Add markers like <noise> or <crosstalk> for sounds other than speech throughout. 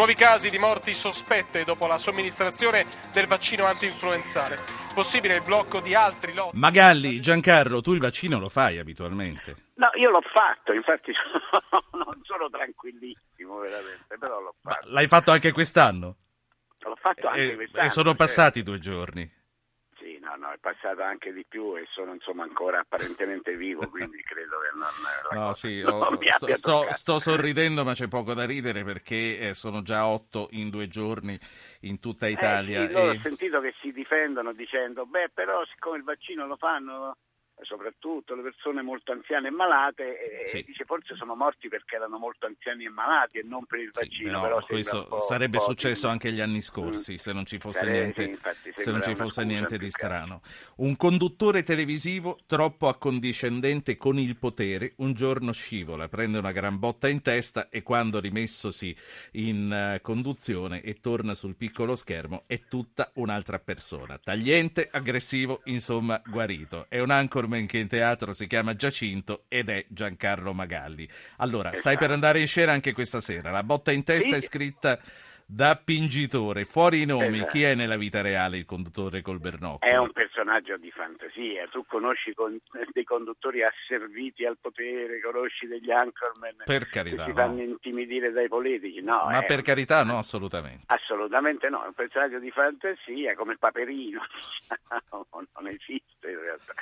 Nuovi casi di morti sospette dopo la somministrazione del vaccino anti-influenzale. Possibile il blocco di altri lotti. Magalli, Giancarlo, tu il vaccino lo fai abitualmente? No, io l'ho fatto, infatti <laughs> non sono tranquillissimo veramente, però l'ho fatto. Ma l'hai fatto anche quest'anno? L'ho fatto anche e, quest'anno. E sono passati certo. due giorni no, no, è passato anche di più e sono insomma ancora apparentemente vivo, quindi <laughs> credo che non... No, sì, oh, sto, sto, sto, sorridendo ma c'è poco da ridere perché eh, sono già otto in due giorni in tutta Italia. Eh, sì, e... Ho sentito che si difendono dicendo, beh però siccome il vaccino lo fanno soprattutto le persone molto anziane e malate, sì. dice forse sono morti perché erano molto anziani e malati e non per il vaccino. Sì, però questo sarebbe successo di... anche gli anni scorsi mm. se non ci fosse Sare... niente, sì, infatti, se non ci fosse niente di strano. Un conduttore televisivo troppo accondiscendente con il potere un giorno scivola, prende una gran botta in testa e quando rimessosi in uh, conduzione e torna sul piccolo schermo è tutta un'altra persona. Tagliente, aggressivo, insomma guarito. È un anchor Carmen che in teatro si chiama Giacinto ed è Giancarlo Magalli. Allora, stai per andare in scena anche questa sera. La botta in testa sì. è scritta da pingitore, fuori i nomi, esatto. chi è nella vita reale il conduttore col bernocchio? È un personaggio di fantasia, tu conosci con, dei conduttori asserviti al potere, conosci degli anchorman per carità, che si no. fanno intimidire dai politici, no? Ma per carità no, assolutamente. Assolutamente no, è un personaggio di fantasia come Paperino, <laughs> diciamo, non esiste in realtà.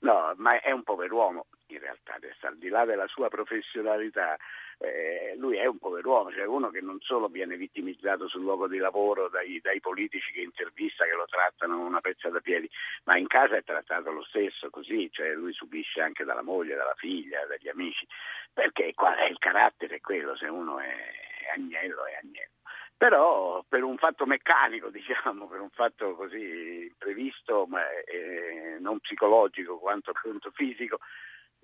No, ma è un pover'uomo in realtà, adesso, al di là della sua professionalità eh, lui è un pover'uomo, cioè uno che non solo viene vittimizzato sul luogo di lavoro dai, dai politici che intervista, che lo trattano una pezza da piedi, ma in casa è trattato lo stesso così, cioè lui subisce anche dalla moglie, dalla figlia, dagli amici, perché qual è il carattere quello, se uno è agnello è agnello. Però per un fatto meccanico, <laughs> diciamo, per un fatto così previsto, ma eh, non psicologico quanto appunto fisico,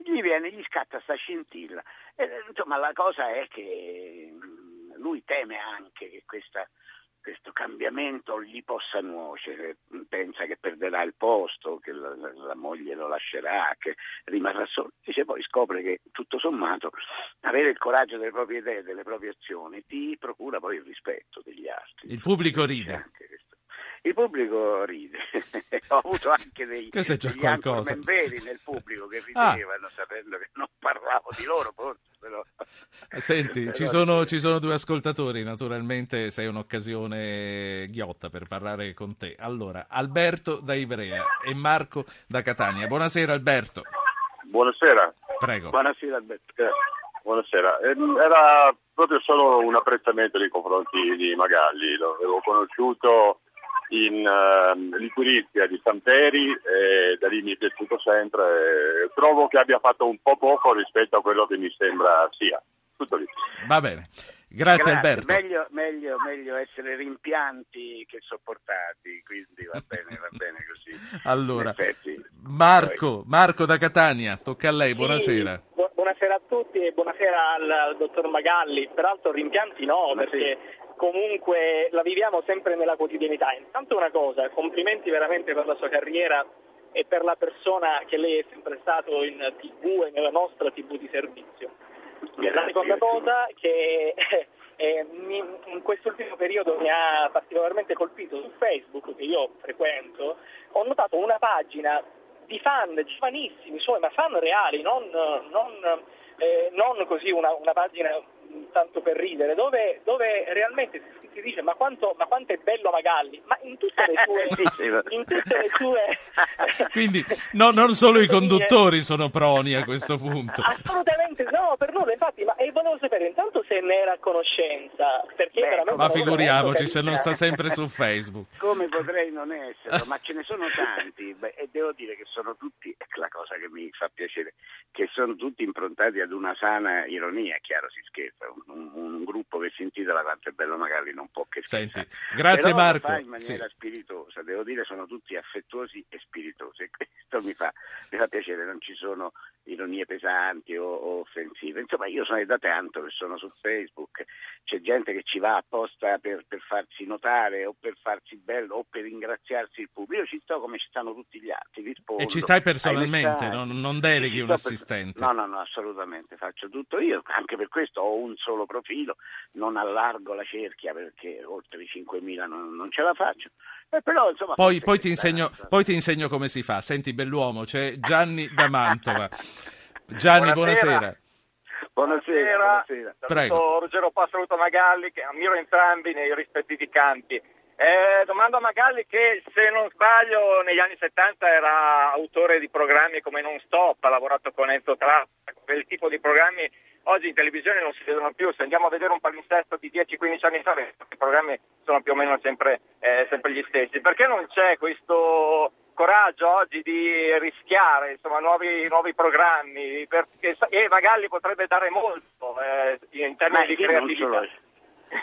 gli viene, gli scatta sta scintilla. E, insomma, la cosa è che mm, lui teme anche che questa, questo cambiamento gli possa nuocere, pensa che perderà il posto, che la, la, moglie lo lascerà, che rimarrà solo. Invece poi scopre che tutto sommato avere il coraggio delle proprie idee, delle proprie azioni, ti procura poi il rispetto degli altri. Il pubblico ride il pubblico ride. <laughs> Ho avuto anche dei, degli veri nel pubblico che ah. ridevano ah. sapendo che non parlavo di loro, forse. Però... Eh, senti, <laughs> però... Ci, sono, ci, sono, due ascoltatori, naturalmente sei un'occasione ghiotta per parlare con te. Allora, Alberto da Ivrea e Marco da Catania. Buonasera Alberto. Buonasera. Prego. Buonasera Alberto. Eh, buonasera. Ehm, era proprio solo un apprezzamento nei confronti di Magalli, lo avevo conosciuto in uh, Liquirizia di Samperi e da lì mi è piaciuto sempre. Trovo che abbia fatto un po' poco rispetto a quello che mi sembra sia. Tutto lì. Va bene. Grazie, Grazie. Alberto. Meglio, meglio, meglio, essere rimpianti che sopportati, quindi va bene, va bene così. <laughs> Allora, Marco, Marco da Catania, tocca a lei, buonasera. Sì, buonasera a tutti e buonasera al, al dottor Magalli. Peraltro rimpianti no, Ma perché sì comunque la viviamo sempre nella quotidianità. Intanto una cosa, complimenti veramente per la sua carriera e per la persona che lei è sempre stato in tv e nella nostra tv di servizio. La seconda cosa che eh, in quest'ultimo periodo mi ha particolarmente colpito su Facebook, che io frequento, ho notato una pagina di fan giovanissimi suoi, ma fan reali, non, non, eh, non così una, una pagina tanto per ridere, dove, dove realmente si, si dice ma quanto, ma quanto, è bello Magalli, ma in tutte le sue... <laughs> in tutte le sue <laughs> Quindi no, non solo i conduttori sono proni a questo punto. Assolutamente no, per nulla, infatti, ma e volevo sapere intanto se ne era a conoscenza, perché Beh, Ma figuriamoci se non sta sempre su Facebook. <laughs> Come potrei non esserlo, ma ce ne sono tanti Beh, e devo dire che sono tutti, è la cosa che mi fa piacere, che sono tutti improntati ad una sana ironia, chiaro si scherza, un, un gruppo che si intitola Quanto è bello magari non può che scherzare. Senti, grazie Però Marco. Lo fa in maniera sì. spiritosa, devo dire sono tutti affettuosi e spiritosi e <laughs> questo mi fa, mi fa piacere, non ci sono ironie pesanti o, o, offensive. Insomma, io sono da tanto che sono su Facebook, c'è gente che ci va apposta per, per, farsi notare o per farsi bello o per ringraziarsi il pubblico. Io ci sto come ci stanno tutti gli altri, rispondo. E ci stai personalmente, non, non deleghi un assistente? Per... No, no, no, assolutamente, faccio tutto io, anche per questo ho un solo profilo, non allargo la cerchia perché oltre i 5.000 non, non ce la faccio. Eh, però, insomma, poi, poi, ti insegno, poi, ti insegno, come si fa. Senti, bell'uomo, c'è Gianni da Mantova. <laughs> Gianni, buonasera. Buonasera. buonasera. Prego. Ruggero Passo, saluto Magalli, che ammiro entrambi nei rispettivi campi. Eh, domando a Magalli che se non sbaglio negli anni 70 era autore di programmi come Non Stop, ha lavorato con Enzo Trappa, quel tipo di programmi oggi in televisione non si vedono più, se andiamo a vedere un palinsesto di 10-15 anni fa, i programmi sono più o meno sempre, eh, sempre gli stessi. Perché non c'è questo coraggio oggi di rischiare insomma, nuovi, nuovi, programmi? Perché, e Magalli potrebbe dare molto eh, in termini di creatività. Non solo,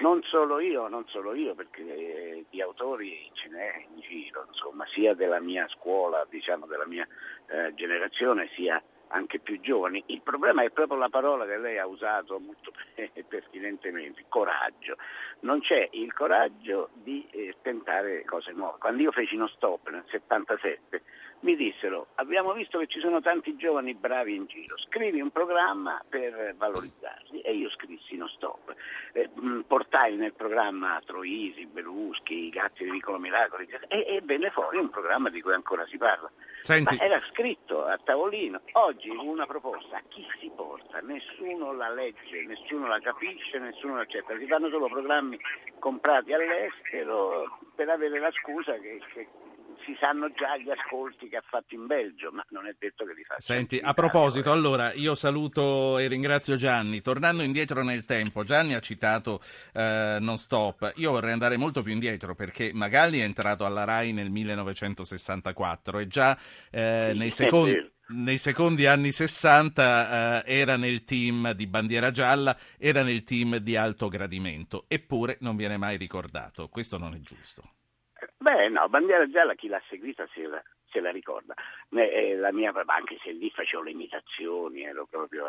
non solo io, non solo io, perché eh, di autori ce n'è in giro, insomma, sia della mia scuola, diciamo della mia eh, generazione, sia anche più giovani. Il problema è proprio la parola che lei ha usato molto <laughs> pertinentemente, coraggio. Non c'è il coraggio di eh, tentare cose nuove. Quando io feci uno stop nel 77 mi dissero abbiamo visto che ci sono tanti giovani bravi in giro, scrivi un programma per valorizzarli e io scrissi no stop. Eh, portai nel programma Troisi, Beluschi, i gatti di Vicolo Miracoli e, e venne fuori un programma di cui ancora si parla. Senti. Ma era scritto a tavolino. Oggi una proposta, chi si porta? Nessuno la legge, nessuno la capisce, nessuno la accetta. Si fanno solo programmi comprati all'estero per avere la scusa che, che si sanno già gli ascolti che ha fatto in Belgio, ma non è detto che li faccia. Senti, a proposito, allora io saluto e ringrazio Gianni. Tornando indietro nel tempo, Gianni ha citato eh, Non Stop. Io vorrei andare molto più indietro perché Magalli è entrato alla RAI nel 1964 e già eh, nei secondi nei secondi anni 60 eh, era nel team di bandiera gialla, era nel team di alto gradimento, eppure non viene mai ricordato. Questo non è giusto. Beh, no, bandiera gialla chi l'ha seguita se la, se la ricorda. Eh, la mia, anche se lì facevo le imitazioni, ero proprio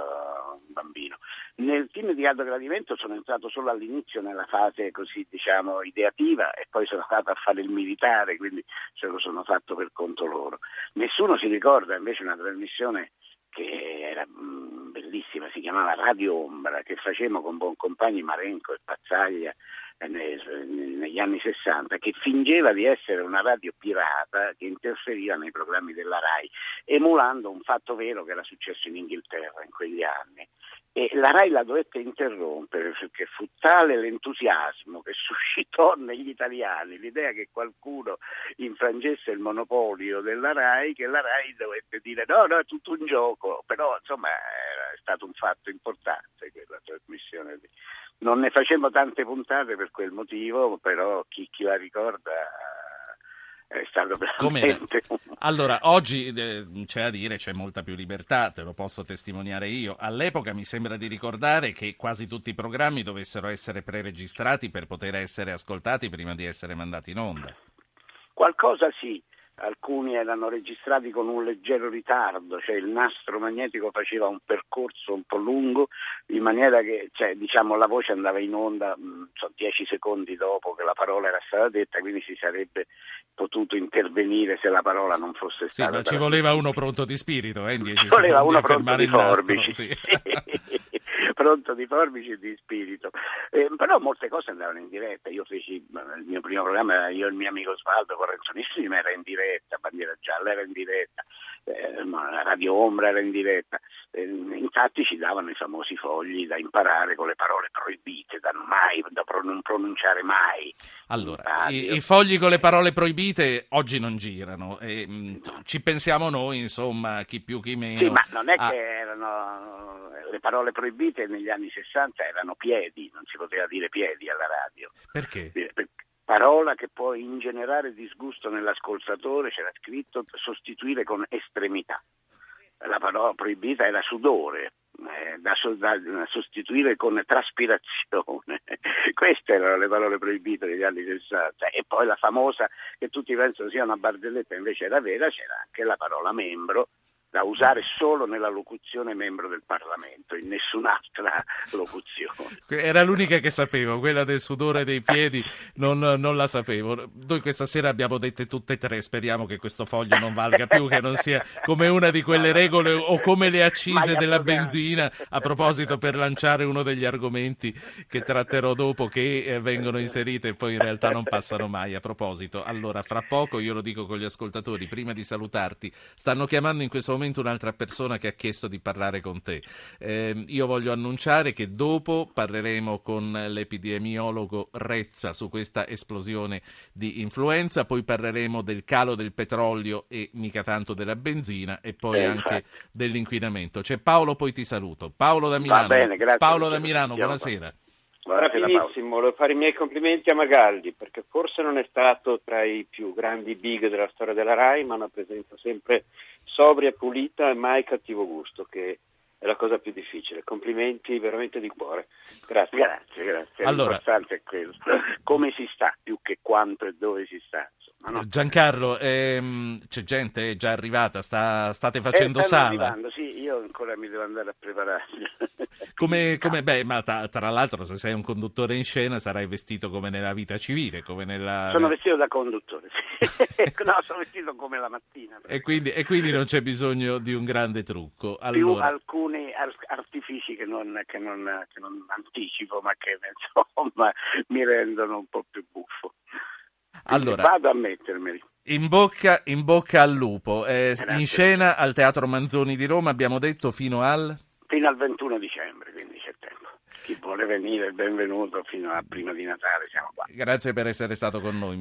un bambino. Nel team di alto gradimento sono entrato solo all'inizio nella fase così diciamo ideativa e poi sono stato a fare il militare, quindi ce lo sono fatto per conto loro. Nessuno si ricorda invece una trasmissione che era mh, bellissima, si chiamava Radio Ombra, che facevamo con buoncompagni Marenco e Pazzaglia negli anni 60 che fingeva di essere una radio pirata che interferiva nei programmi della RAI, emulando un fatto vero che era successo in Inghilterra in quegli anni. E la RAI la dovette interrompere perché fu tale l'entusiasmo che <laughs> suscitò negli italiani l'idea che qualcuno infrangesse il monopolio della RAI che la RAI dovette dire no, no, è tutto un gioco, però insomma è stato un fatto importante quella trasmissione lì. Non ne facemmo tante puntate per quel motivo, però chi, chi la ricorda è stato veramente... Allora, oggi eh, c'è a dire c'è molta più libertà, te lo posso testimoniare io. All'epoca mi sembra di ricordare che quasi tutti i programmi dovessero essere preregistrati per poter essere ascoltati prima di essere mandati in onda. Qualcosa sì, alcuni erano registrati con un leggero ritardo, cioè il nastro magnetico faceva un percorso un po' lungo in maniera che cioè, diciamo, la voce andava in onda mh, so, dieci secondi dopo che la parola era stata detta, quindi si sarebbe potuto intervenire se la parola non fosse stata. Sì, ma ci voleva uno pronto di spirito, eh, in dieci ci voleva uno pronto di forbici. Sì. <laughs> pronto di forbici e di spirito. Eh, però molte cose andavano in diretta. Io feci il mio primo programma, io e il mio amico Svaldo Correnzonissimi era in diretta, Bandiera Gialla era in diretta, eh, Radio Ombra era in diretta. Eh, infatti ci davano i famosi fogli da imparare con le parole proibite, da, mai, da non pronunciare mai. Allora, i, i, fogli con le parole proibite oggi non girano. E, mh, ci pensiamo noi, insomma, chi più chi meno. Sì, ma non è ah. che erano le parole proibite negli anni 60 erano piedi, non si poteva dire piedi alla radio. Perché? Parola che può ingenerare disgusto nell'ascoltatore, c'era scritto sostituire con estremità. La parola proibita era sudore, eh, da, da, sostituire con traspirazione. <laughs> Queste erano le parole proibite degli anni 60. E poi la famosa, che tutti pensano sia una barzelletta, invece era vera, c'era anche la parola membro, da usare solo nella locuzione membro del Parlamento, in nessun'altra <laughs> locuzione. Era l'unica che sapevo, quella del sudore dei piedi non, non, la sapevo. Noi questa sera abbiamo dette tutte e tre, speriamo che questo foglio non valga più, che non sia come una di quelle regole o come le accise della benzina, a proposito per lanciare uno degli argomenti che tratterò dopo che eh, vengono inserite e poi in realtà non passano mai. A proposito, allora fra poco io lo dico con gli ascoltatori, prima di salutarti, stanno chiamando in questo momento un'altra persona che ha chiesto di parlare con te. Eh, io voglio annunciare che dopo parleremo con l'epidemiologo Rezza su questa esplosione di influenza, poi parleremo del calo del petrolio e mica tanto della benzina e poi eh, anche infatti. dell'inquinamento. C'è Paolo, poi ti saluto. Paolo da Milano. Bene, Paolo da Milano, buonasera. Rapidissimo, volevo fare i miei complimenti a Magalli perché forse non è stato tra i più grandi big della storia della RAI, ma una presenza sempre sobria, pulita e mai cattivo gusto, che è la cosa più difficile. Complimenti veramente di cuore. Grazie. Grazie, grazie. Allora, L'importante è questo. Come si sta più che quanto e dove si sta. No? Giancarlo, ehm, c'è gente già arrivata, sta, state facendo eh, sala? Arrivando, sì, io ancora mi devo andare a preparare. Come, come, beh, ma tra, tra, l'altro se sei un conduttore in scena sarai vestito come nella vita civile, come nella... Sono vestito da conduttore, <laughs> no, sono vestito come la mattina. E quindi, e quindi, non c'è bisogno di un grande trucco. Allora... Più alcuni artifici che non, che, non, che non anticipo, ma che <laughs> insomma mi rendono un po' più buffo. Allora, vado a mettermeli. In bocca, in bocca al lupo. Eh, in scena al Teatro Manzoni di Roma abbiamo detto fino al... Fino al 21 dicembre, quindi c'è tempo. Chi vuole venire benvenuto fino a prima di Natale, siamo qua. Grazie per essere stato con noi.